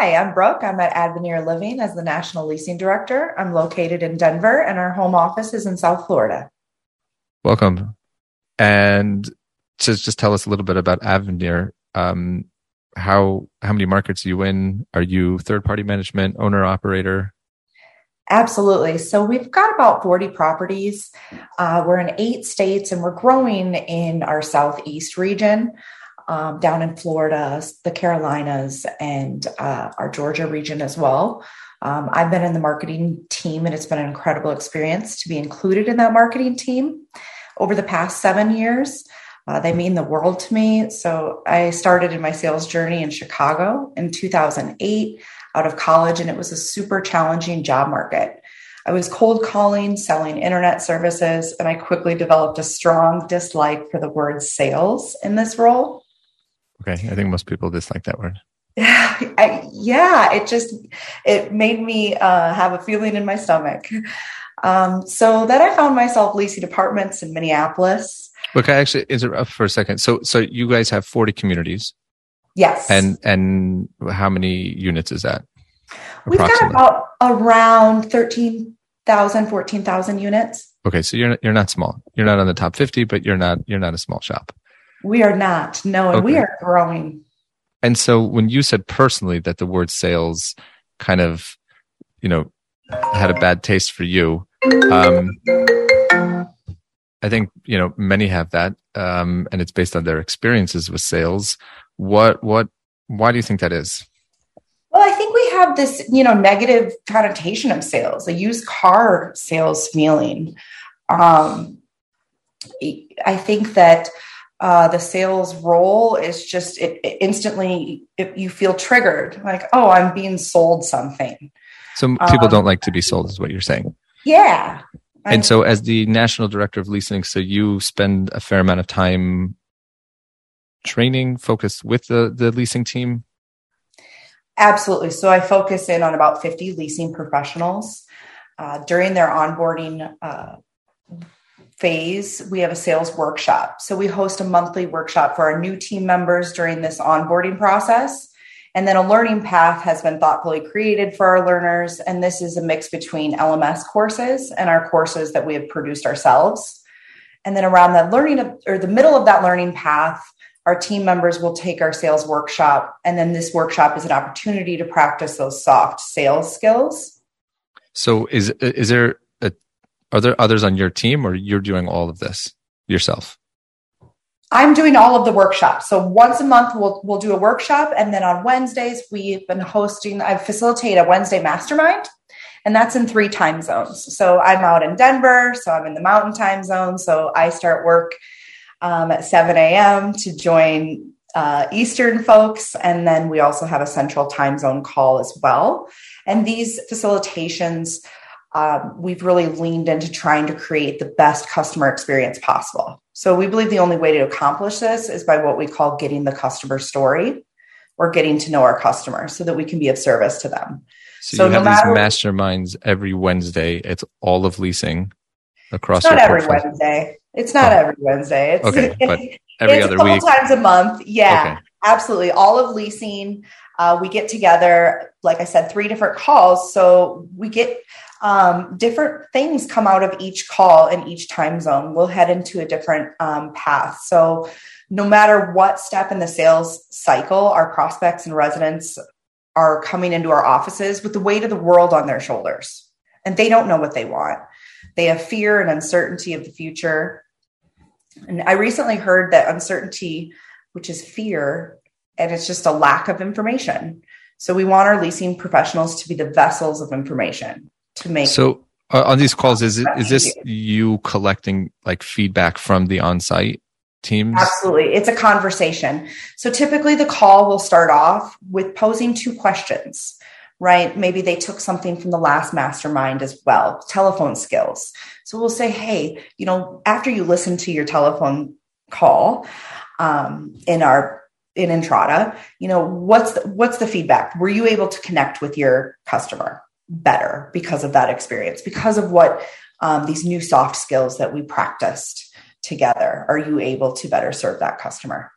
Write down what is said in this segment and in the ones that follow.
Hi, I'm Brooke. I'm at Advenir Living as the National Leasing Director. I'm located in Denver and our home office is in South Florida. Welcome. And just, just tell us a little bit about Advenir. Um, how, how many markets are you in? Are you third party management, owner, operator? Absolutely. So we've got about 40 properties. Uh, we're in eight states and we're growing in our Southeast region um, down in Florida, the Carolinas, and uh, our Georgia region as well. Um, I've been in the marketing team, and it's been an incredible experience to be included in that marketing team over the past seven years. Uh, they mean the world to me. So I started in my sales journey in Chicago in 2008 out of college, and it was a super challenging job market. I was cold calling, selling internet services, and I quickly developed a strong dislike for the word sales in this role. Okay, I think most people dislike that word. I, yeah, it just it made me uh, have a feeling in my stomach. Um, so then I found myself leasing apartments in Minneapolis. Look, I actually interrupt for a second. So, so you guys have forty communities. Yes. And and how many units is that? We've got about around 13,000, 14,000 units. Okay, so you're you're not small. You're not on the top 50, but you're not you're not a small shop. We are not. No, and okay. we are growing. And so when you said personally that the word sales kind of, you know, had a bad taste for you, um, I think, you know, many have that. Um, and it's based on their experiences with sales. What, what, why do you think that is? Well, I think we have this, you know, negative connotation of sales, a used car sales feeling. Um, I think that uh, the sales role is just it, it instantly it, you feel triggered. Like oh i'm being sold something. So people um, don't like to be sold is what you're saying. Yeah. And so as the national director of leasing so you spend a fair amount of time training focused with the the leasing team? Absolutely. So i focus in on about 50 leasing professionals uh, during their onboarding uh, phase, we have a sales workshop. So we host a monthly workshop for our new team members during this onboarding process. And then a learning path has been thoughtfully created for our learners. And this is a mix between LMS courses and our courses that we have produced ourselves. And then around the learning or the middle of that learning path, our team members will take our sales workshop. And then this workshop is an opportunity to practice those soft sales skills. So is is there are there others on your team or you're doing all of this yourself? I'm doing all of the workshops. So once a month we'll we'll do a workshop and then on Wednesdays we've been hosting I facilitate a Wednesday mastermind and that's in three time zones. So I'm out in Denver, so I'm in the mountain time zone. So I start work um, at 7 a.m. to join uh, Eastern folks. And then we also have a central time zone call as well. And these facilitations um, we've really leaned into trying to create the best customer experience possible. So we believe the only way to accomplish this is by what we call getting the customer story or getting to know our customers so that we can be of service to them. So, so you no have these masterminds every Wednesday. It's all of leasing across. It's not every Wednesday. It's not oh. every Wednesday. It's, okay, but every it's other a couple week. times a month. Yeah, okay. absolutely. All of leasing. Uh, we get together, like I said, three different calls. So we get um, different things come out of each call in each time zone. We'll head into a different um, path. So, no matter what step in the sales cycle, our prospects and residents are coming into our offices with the weight of the world on their shoulders, and they don't know what they want. They have fear and uncertainty of the future. And I recently heard that uncertainty, which is fear, and it's just a lack of information. So we want our leasing professionals to be the vessels of information to make. So uh, on these calls, is it, is this you collecting like feedback from the on-site teams? Absolutely. It's a conversation. So typically the call will start off with posing two questions, right? Maybe they took something from the last mastermind as well, telephone skills. So we'll say, hey, you know, after you listen to your telephone call um, in our in Entrata, you know, what's the, what's the feedback? Were you able to connect with your customer? Better because of that experience, because of what um, these new soft skills that we practiced together. Are you able to better serve that customer?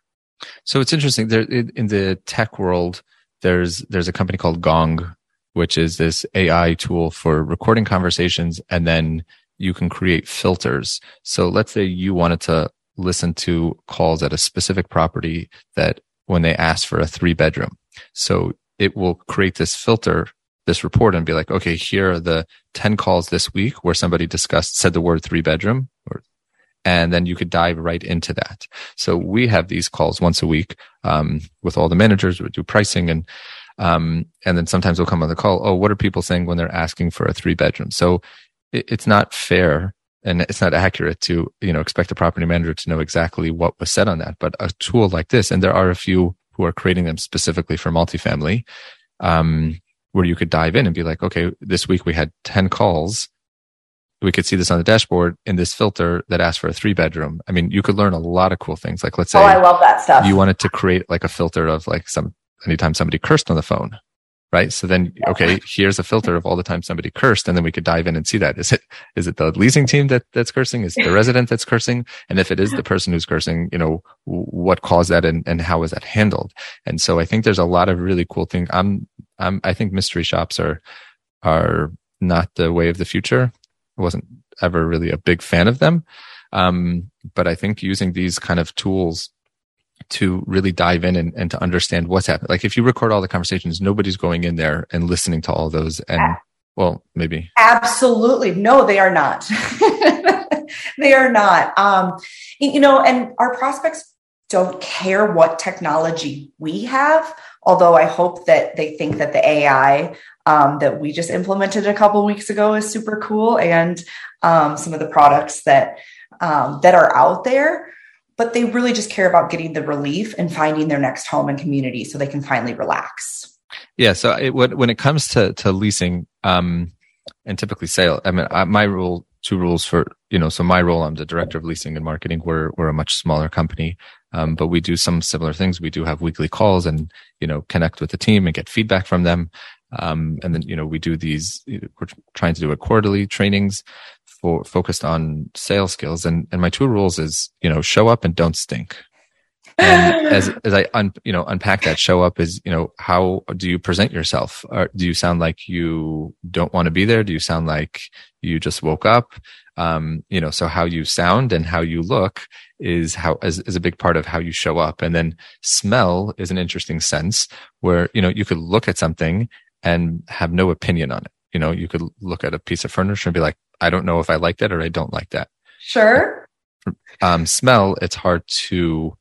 So it's interesting there in the tech world. there's there's a company called Gong, which is this AI tool for recording conversations, and then you can create filters. So let's say you wanted to listen to calls at a specific property that when they ask for a three bedroom. So it will create this filter, this report and be like, okay, here are the 10 calls this week where somebody discussed, said the word three bedroom or and then you could dive right into that. So we have these calls once a week um, with all the managers. We do pricing and um, and then sometimes we'll come on the call. Oh, what are people saying when they're asking for a three bedroom? So it, it's not fair and it's not accurate to you know expect a property manager to know exactly what was said on that. But a tool like this, and there are a few who are creating them specifically for multifamily, um, where you could dive in and be like, okay, this week we had 10 calls. We could see this on the dashboard in this filter that asked for a three bedroom. I mean, you could learn a lot of cool things. Like let's oh, say, oh, I love that stuff. You wanted to create like a filter of like some, anytime somebody cursed on the phone right? So then, okay, here's a filter of all the time somebody cursed, and then we could dive in and see that. Is it is it the leasing team that that's cursing? Is it the resident that's cursing? And if it is the person who's cursing, you know, what caused that and, and how was that handled? And so I think there's a lot of really cool things. I'm I'm I think mystery shops are are not the way of the future. I wasn't ever really a big fan of them. Um, but I think using these kind of tools to really dive in and, and to understand what's happening. Like if you record all the conversations, nobody's going in there and listening to all those and well, maybe. Absolutely. No, they are not. they are not. Um, you know, and our prospects don't care what technology we have, although I hope that they think that the AI um, that we just implemented a couple weeks ago is super cool and um, some of the products that um, that are out there but they really just care about getting the relief and finding their next home and community so they can finally relax. Yeah. So it, when it comes to, to leasing, um, and typically sale, I mean, I, my rule, two rules for, you know, so my role, I'm the director of leasing and marketing. We're, we're a much smaller company. Um, but we do some similar things. We do have weekly calls and, you know, connect with the team and get feedback from them. Um, and then, you know, we do these, we're trying to do a quarterly trainings for focused on sales skills. And, and my two rules is, you know, show up and don't stink. And as, as I, un, you know, unpack that show up is, you know, how do you present yourself? Or do you sound like you don't want to be there? Do you sound like you just woke up? Um, you know, so how you sound and how you look is how is, is a big part of how you show up. And then smell is an interesting sense where, you know, you could look at something and have no opinion on it. You know, you could look at a piece of furniture and be like, I don't know if I like that or I don't like that. Sure. Um, smell, it's hard to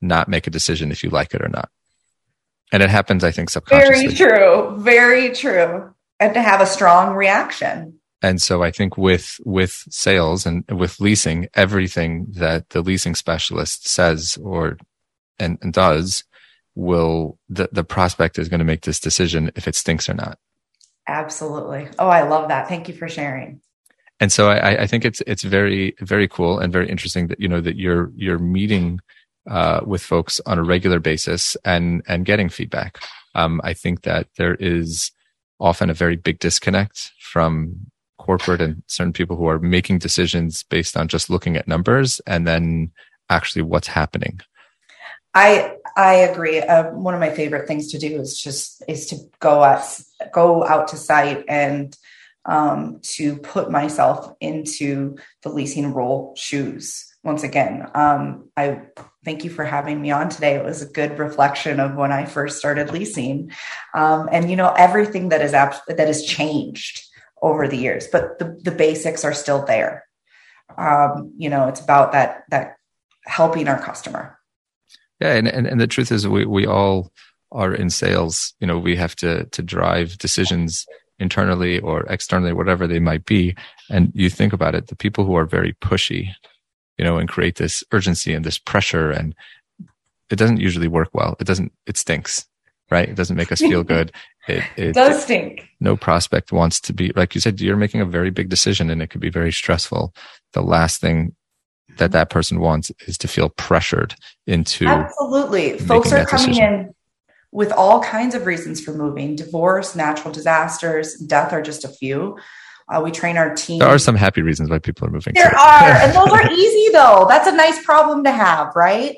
not make a decision if you like it or not. And it happens, I think, subconsciously. Very true. Very true. And to have a strong reaction. And so I think with, with sales and with leasing, everything that the leasing specialist says or, and, and does will the, the prospect is going to make this decision if it stinks or not. Absolutely. Oh, I love that. Thank you for sharing. And so I, I think it's it's very very cool and very interesting that you know that you're you're meeting uh, with folks on a regular basis and and getting feedback. Um, I think that there is often a very big disconnect from corporate and certain people who are making decisions based on just looking at numbers and then actually what's happening I I agree. Uh, one of my favorite things to do is just is to go out go out to site and um, to put myself into the leasing role shoes. Once again, um, I thank you for having me on today. It was a good reflection of when I first started leasing, um, and you know everything that is ab- that has changed over the years, but the, the basics are still there. Um, you know, it's about that that helping our customer yeah, and, and, and the truth is we, we all are in sales. You know, we have to to drive decisions internally or externally, whatever they might be. And you think about it, the people who are very pushy, you know, and create this urgency and this pressure and it doesn't usually work well. It doesn't, it stinks, right? It doesn't make us feel good. It, it does stink. No prospect wants to be, like you said, you're making a very big decision and it could be very stressful. The last thing that that person wants is to feel pressured into absolutely folks are coming decision. in with all kinds of reasons for moving divorce natural disasters death are just a few uh, we train our team there are some happy reasons why people are moving there too. are and those are easy though that's a nice problem to have right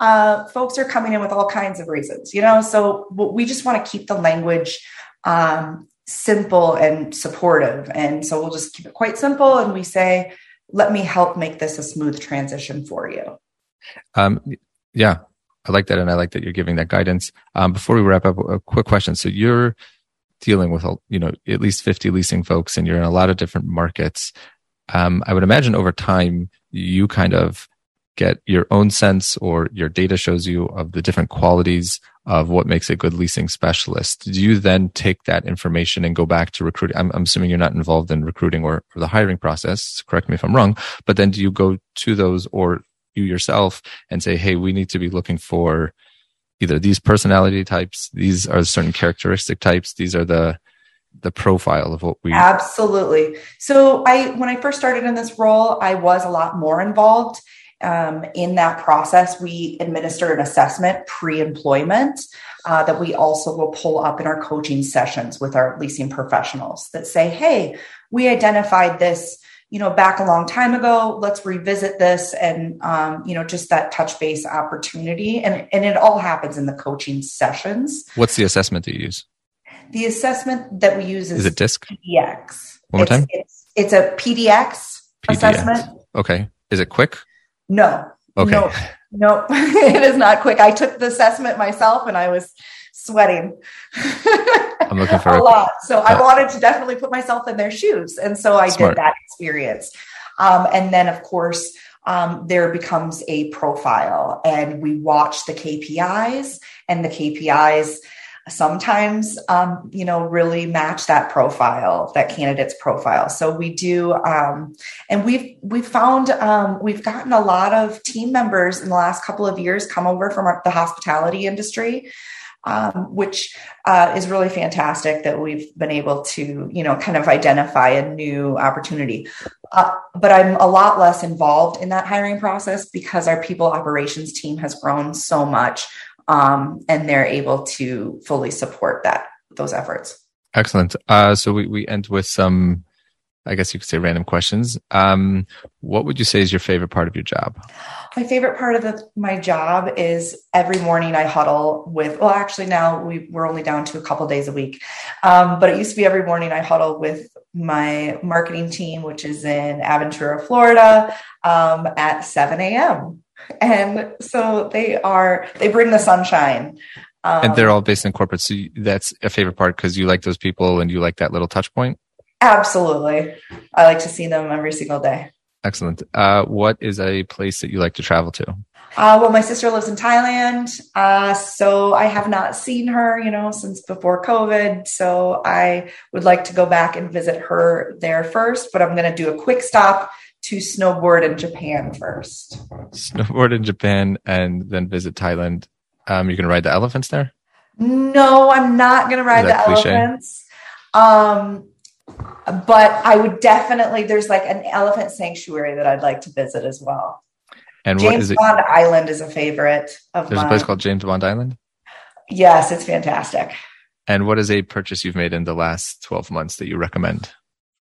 uh, folks are coming in with all kinds of reasons, you know. So we just want to keep the language um, simple and supportive, and so we'll just keep it quite simple. And we say, "Let me help make this a smooth transition for you." Um, yeah, I like that, and I like that you're giving that guidance. Um, before we wrap up, a quick question. So you're dealing with, you know, at least 50 leasing folks, and you're in a lot of different markets. Um, I would imagine over time you kind of get your own sense or your data shows you of the different qualities of what makes a good leasing specialist. Do you then take that information and go back to recruiting? I'm, I'm assuming you're not involved in recruiting or, or, the hiring process. Correct me if I'm wrong, but then do you go to those or you yourself and say, Hey, we need to be looking for either these personality types, these are certain characteristic types, these are the, the profile of what we absolutely so i when i first started in this role i was a lot more involved um, in that process, we administer an assessment pre employment uh, that we also will pull up in our coaching sessions with our leasing professionals that say, hey, we identified this you know back a long time ago. Let's revisit this and um, you know just that touch base opportunity. And and it all happens in the coaching sessions. What's the assessment that you use? The assessment that we use is, is it disc PDX one more it's, time? it's, it's a pdx, PDX assessment. Okay. Is it quick no. Okay. No, no, it is not quick. I took the assessment myself and I was sweating. I'm looking for a, a lot. So I wanted to definitely put myself in their shoes. And so I smart. did that experience. Um, and then, of course, um, there becomes a profile and we watch the KPIs and the KPIs sometimes um, you know really match that profile that candidate's profile. So we do um, and we've we've found um, we've gotten a lot of team members in the last couple of years come over from our, the hospitality industry um, which uh, is really fantastic that we've been able to you know kind of identify a new opportunity. Uh, but i'm a lot less involved in that hiring process because our people operations team has grown so much um, and they're able to fully support that those efforts. Excellent. Uh, so we, we end with some, I guess you could say random questions. Um, what would you say is your favorite part of your job? My favorite part of the, my job is every morning I huddle with, well, actually now we, we're only down to a couple days a week. Um, but it used to be every morning I huddle with my marketing team, which is in Aventura, Florida, um, at 7 a.m and so they are they bring the sunshine. Um, and they're all based in corporate. So that's a favorite part because you like those people and you like that little touch point? Absolutely. I like to see them every single day. Excellent. Uh, what is a place that you like to travel to? Uh, well, my sister lives in Thailand, uh, so I have not seen her, you know, since before COVID. So I would like to go back and visit her there first, but I'm going to do a quick stop to snowboard in Japan first. Snowboard in Japan and then visit Thailand. Um, you can ride the elephants there? No, I'm not going to ride the cliche? elephants. Um, but I would definitely, there's like an elephant sanctuary that I'd like to visit as well. And James what is it? Bond Island is a favorite of mine. There's mine. a place called James Bond Island? Yes, it's fantastic. And what is a purchase you've made in the last 12 months that you recommend?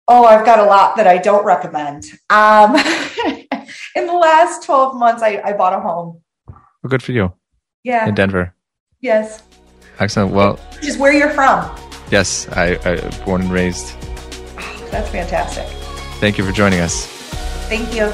Oh, I've got a lot that I don't recommend. Um, in the last 12 months, I, I bought a home. Well, good for you. Yeah. In Denver. Yes. Excellent. Well, just where you're from. Yes, I, I born and raised. that's fantastic. Thank you for joining us. Thank you.